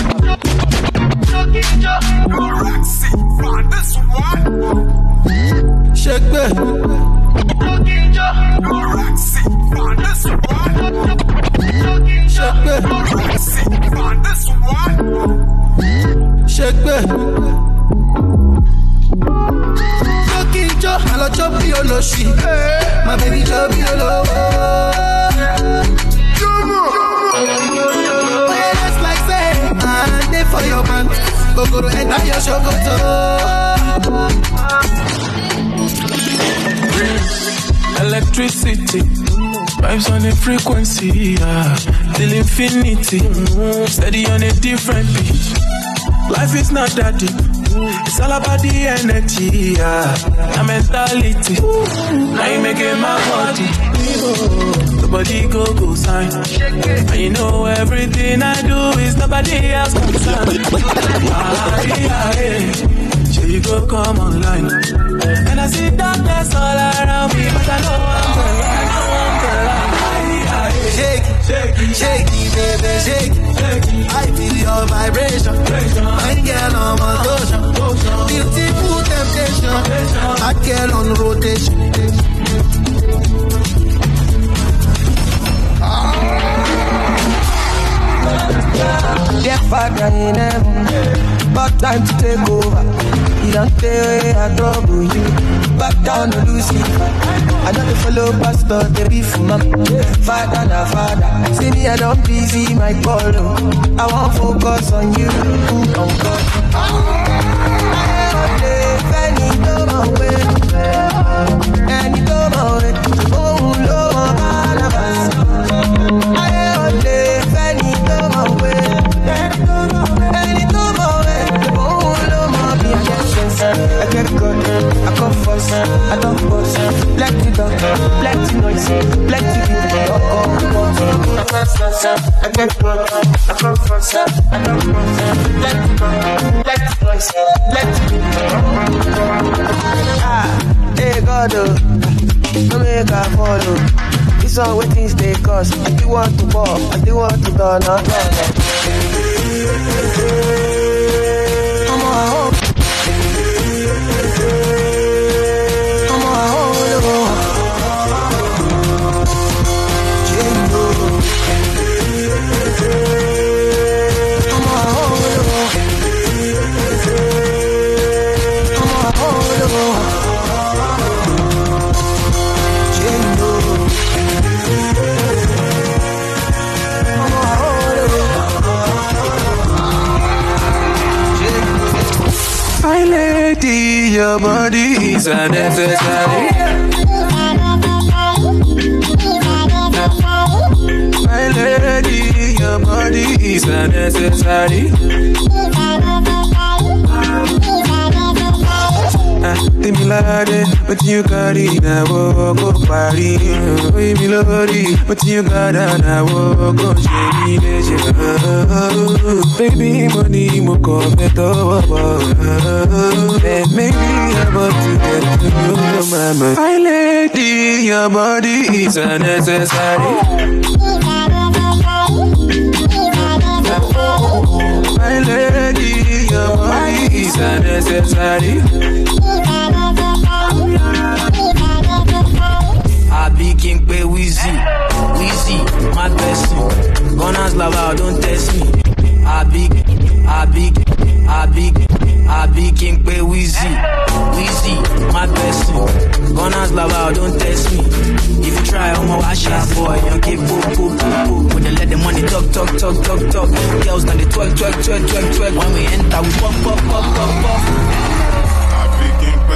Shake Shake Jokinjo, I love chop your loshi. My baby your low. For your man. Go go to your. Electricity, vibes on a frequency, yeah. Till infinity, mm, steady on a different beat. Life is not that deep. It's all about the energy, yeah. The mentality. Now you making my body. Nobody go go sign. And you know everything I do is nobody else yeah. Sure you go come online. And I see darkness all around me, but I know I'm. Shake shake shake it, baby, shake it. I feel your vibration. Fine girl on my motion. Beautiful temptation. Hot girl on rotation. Dear Father in heaven, but time to take over. You don't tell I trouble you. Back down to Lucifer. I know the follow pastor, they be for my father, na father. See me, I don't busy my call. oh. I want focus on you. On God. Oh, ẹni tó mọ̀ pé, ẹni tó mọ̀ pé, òun ló I don't boss. Plenty talk, plenty noise, plenty people talk up. I get good, I come first, I don't boss. Plenty talk, plenty noise, plenty people Ah, hey God, oh, no make I follow. This one waiting stay cause I still want to pop, I still want to turn on, turn on. A necessary. My lady, your body is a Tèmi ládé, but you carry na wo go parí. Oye mi lórí, but you got na wo oh, oh, go ṣe mí. Baby, mo ní mo kàn fẹ́ tọwọ́. And maybe I'm about to get to know your mama. My lady, your body is a necessary. My lady, your body is a wheezy wheezy má tẹ̀sí gunners lava don test me. Àbí àbí àbí àbí kí n pé wheezy wheezy má tẹ̀sí gunners lava don test me. If you try ọmọ wa ṣe àbọ̀ èèyàn kí po po po po we dey let the money talk talk talk talk talk. Girls na dey twerk twerk twerk twerk twerk. When we enter we pop pop pop pop pop.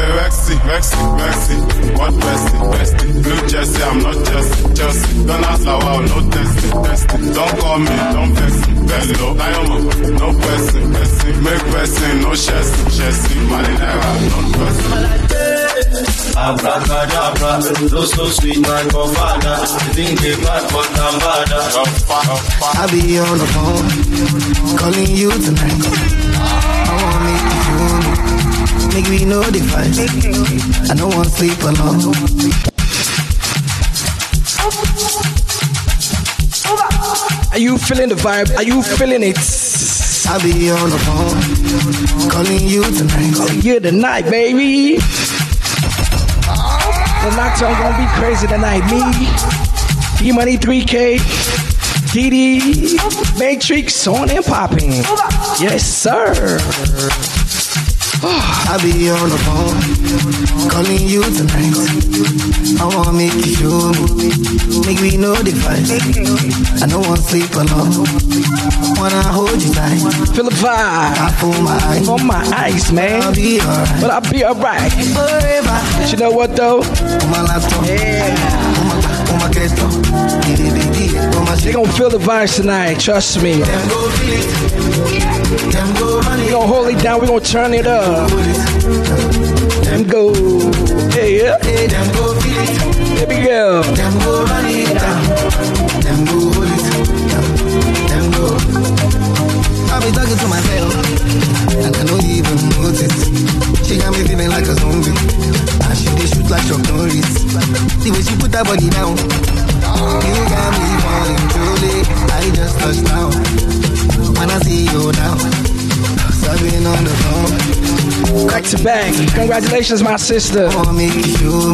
Rexy, Rexy, Rexy, what Westy, Westy, Blue Jersey, I'm not Chelsea, Chelsea, don't ask how wow, no testing, testing, don't call me, don't vex me, vex me, diamond, no person, person, make person, no chessing, chessing, marinera, no person. Abracadabra, those so sweet man for father. Think they bad but I'm bad. I be on the phone, calling you tonight. I wanna you feel me. Make me know the fight. I don't want sleep alone. Are you feeling the vibe? Are you feeling it? I'll be on the phone, calling you tonight. Calling you tonight, baby. The nocturne gonna be crazy tonight. Me, E Money 3K, DD, Matrix on and popping. Yes, sir. I'll be on the phone, calling you tonight. I wanna make you show me, make me the fight. I don't wanna sleep alone, wanna hold you tight. Feel the vibe. I pull my eyes, on my eyes, man. I'll be alright, but I'll be alright. Forever. But you know what though? On my laptop, yeah. They gon' feel the vibes tonight, trust me. Them go feel it. Them go run it. We gon' hold it down, we gon' turn it up. Them go, hey, yeah. Hey, them go feel it. Baby girl. Them go run it down. Them go hold it. Them go. I be talking to myself, and I don't even notice. She got me feeling like a zombie. And she dey shoot like Chuck Norris. The way she put her body down. You got me falling truly. I just touched down. When I see you now, subbing on the phone. Back to back. Congratulations, my sister. I wanna make you.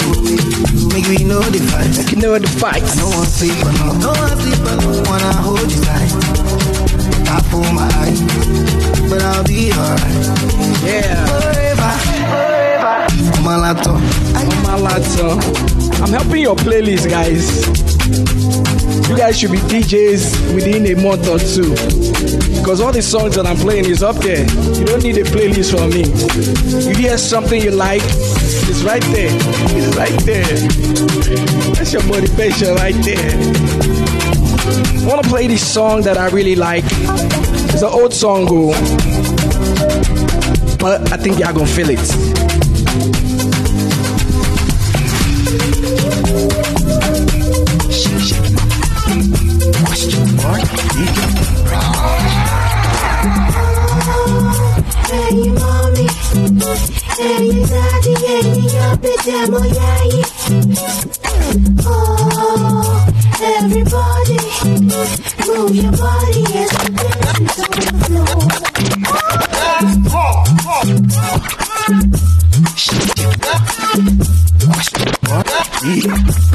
Make me know the fight. Make you know the fight. I don't wanna sleep alone. Don't wanna sleep alone. Wanna hold you tight. I pull my eyes, but I'll be alright. Yeah. Forever, forever. On my laptop. On my laptop. I'm helping your playlist, guys. You guys should be DJs within a month or two. Because all the songs that I'm playing is up there. You don't need a playlist from me. If you hear something you like, it's right there. It's right there. That's your motivation right there. I want to play this song that I really like. It's an old song, go. But I think y'all gonna feel it. Oh. Oh, everybody. Move your body as you dance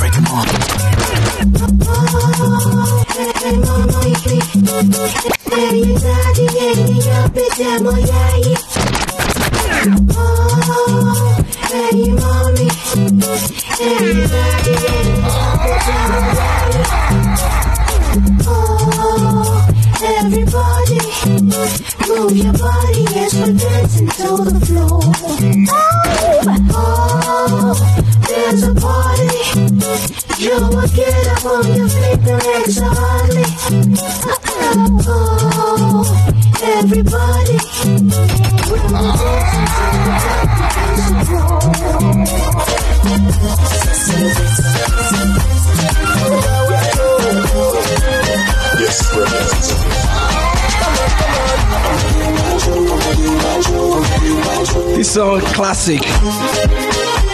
classic.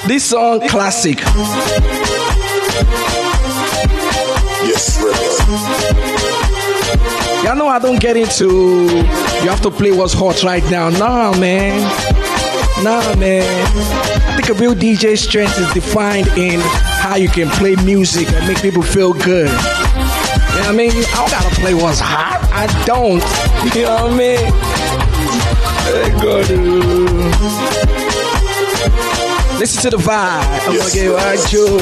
This song classic. Yes, Y'all know I don't get into you have to play what's hot right now. Nah, man. Nah, man. I think a real DJ strength is defined in how you can play music and make people feel good. You know what I mean? I don't gotta play what's hot. I don't. You know what I mean? God. Listen to the vibe. I'm gonna get right, you.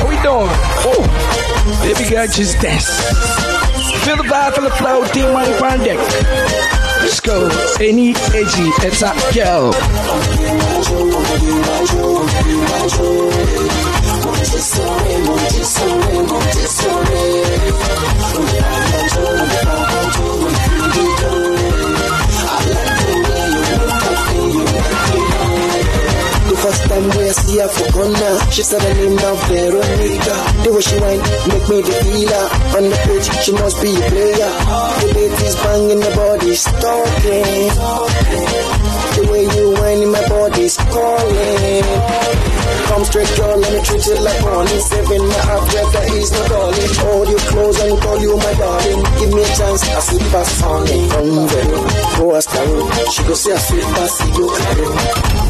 What we doing? Oh, baby girl, just dance. Feel the vibe, feel the flow, team on deck. Let's go. Any edgy, it's a girl. The time we I see her for Ghana, she said her name now Veronica. The way she whine, make me the feeler. On the pitch, she must be a player. The baby's banging the body's talking. The way you whine in my body's calling. Come straight, girl, let me treat you like honey. Seven my half that is no darling. Hold you close and call you my darling. Give me a chance, I see pass on it. Come very, go a star. She go say I sweet pass, you carry.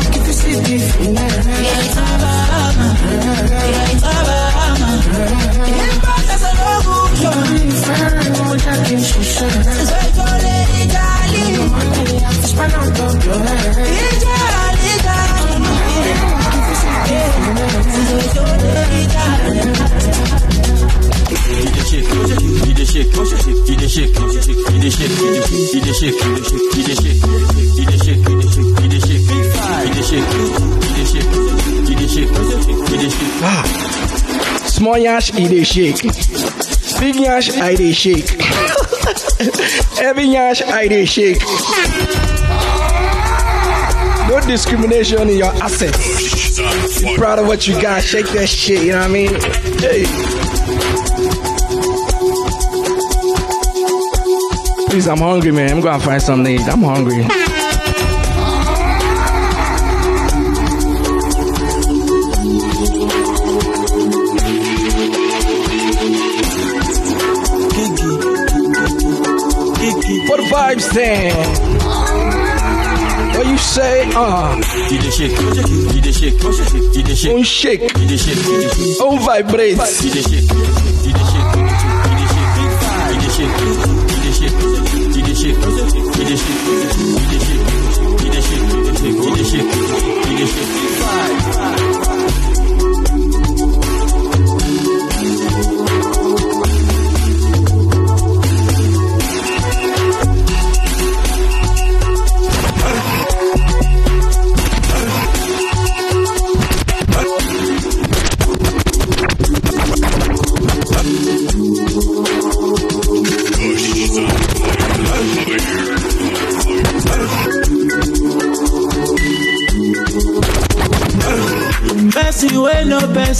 Yeah. Ah. Small yash, eat a shake. Big yash, I dey shake. Every yash, I dey shake. No discrimination in your assets. Be proud of what you got. Shake that shit. You know what I mean? Hey. Please, I'm hungry, man. I'm gonna find something to eat. I'm hungry. For the vibes stand. What you say? Uh. DJ shake, DJ shake, DJ shake, Un shake, DJ shake, un vibrate. DJ shake, DJ shake, DJ shake, DJ shake. Get this shit, get this shit, get this shit, get this shit, get this shit, get this shit, get this shit. Five.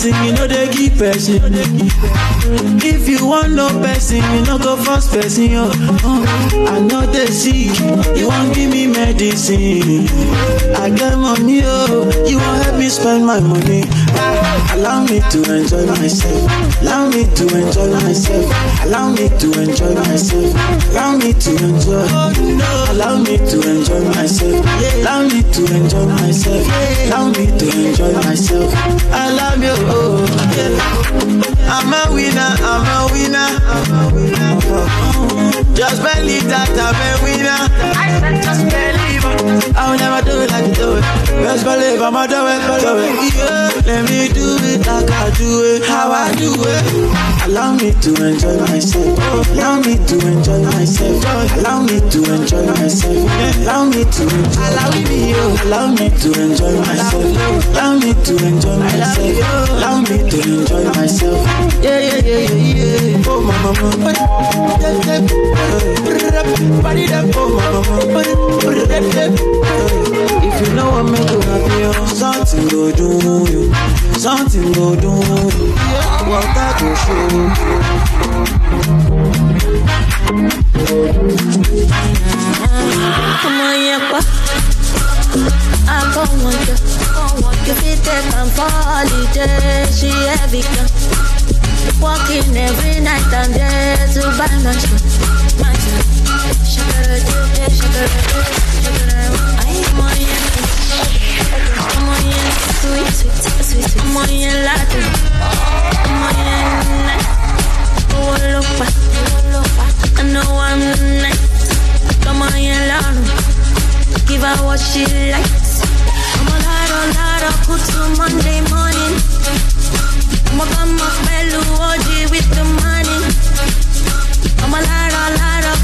Singing, no, they keep person. If you want no person, you no go first person. Yo. Uh, I know they sick, you want give me medicine. I get money, oh, you want help me spend my money. Allow me to enjoy myself. Allow me to enjoy myself. Allow me to enjoy myself. Allow me to enjoy. Allow me to enjoy myself. Allow me to enjoy myself. Allow me to enjoy myself. I love you. Oh. I'm a winner, I'm a winner. Just believe that I'm a winner. I said just believe it. I'll never do it like you do it. Just believe I'ma do let me do it like I do it, how I do it. Allow me to enjoy myself. Allow me to enjoy myself. Allow me to enjoy myself. Allow me to. Allow me, allow me to enjoy myself. Allow me to enjoy myself. Allow me to enjoy myself. Yeah, yeah, yeah, yeah, yeah. Oh, my mama. Body that, oh, my mama. If you know what make you happy, oh, something go do you. Something go do you. What that go show. Ọmọ yẹn pa. I go wonder. You You fit take am for holiday. She heavy gan. Working every night and day to buy my stuff. My. Ọmọ yẹn sweet, sweet, sweet. Ọmọ yẹn ládùn. Ọmọ yẹn nice. Owó ló pa. I know I'm nice. Come on, you love Give her what she likes. I'm a lot, a lot of good to Monday morning. I'm a come up Belu OG with the money. I'm a lot, a lot of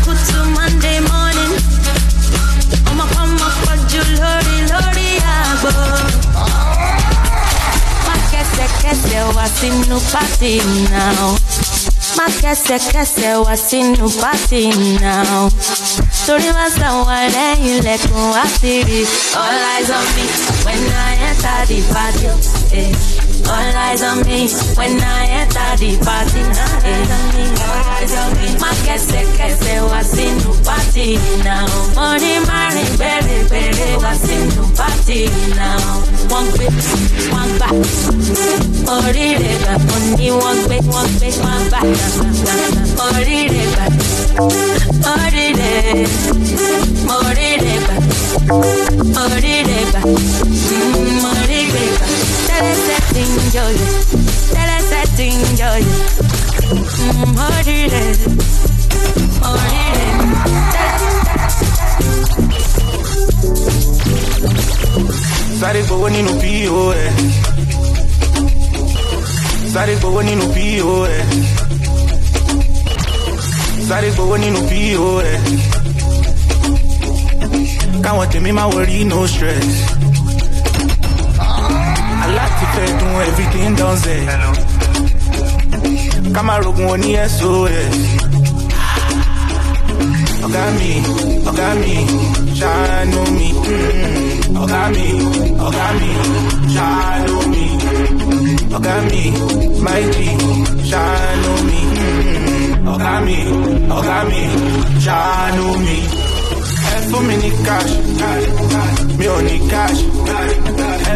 Monday morning. I'm Lori, Lori, Agbo. Ma kese party now. Kese party now. Torí wá sàwọn lẹ́yìn lẹ́kùn wá sí rí. All eyes on me when I enter the party. Eh. All eyes on me when I enter the party. Eh. All eyes on me. Má kẹsẹ̀kẹsẹ̀ wá sínú party now. Márùn bẹ̀rẹ̀ bẹ̀rẹ̀ wá sínú party now. Wọ́n gbé wọ́n gbà. Orí rẹ̀ gbà. Mo ní wọ́n gbé wọ́n gbé wọ́n gbà. Orí rẹ̀ gbà. Orí rẹ̀. Orí rẹ̀ gbà. Orí rẹ̀ gbà. Mm, Orí rẹ̀ gbà. Sáré gbowó nínú POS. Sáré gbowó nínú POS. Sáré gbowó nínú POS. Káwọn tèmi máa wọrí no stress. Aláti fẹ́ dun everything done zẹ̀. Ká máa rogun oní SOS. Ọ̀gá mi, ọ̀gá mi, ṣàánú mi. Mm, Ọ̀gá mi, ọ̀gá mi, ṣàánú mi. Ọ̀gá mi, G, ṣàánú mi. Mm, Ọ̀gá mi, ọ̀gá mi, ṣàánú mi. Ẹ fún mi ní cash, mi ò ní cash.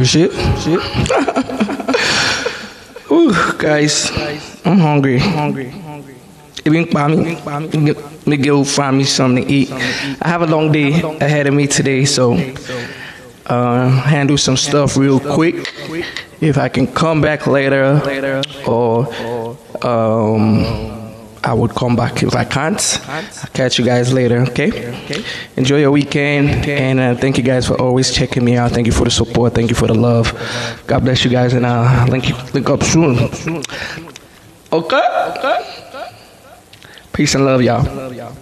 shit. Shit. Ooh, guys, I'm hungry. hungry. Even me, me go find me something to eat. I have a long day ahead of me today, so uh, handle some stuff real quick. If I can come back later, or um, I would come back if I can't. I'll catch you guys later, okay? Enjoy your weekend, and uh, thank you guys for always checking me out. Thank you for the support. Thank you for the love. God bless you guys, and uh, link you, link up soon. Okay. Okay. Peace and love, y'all.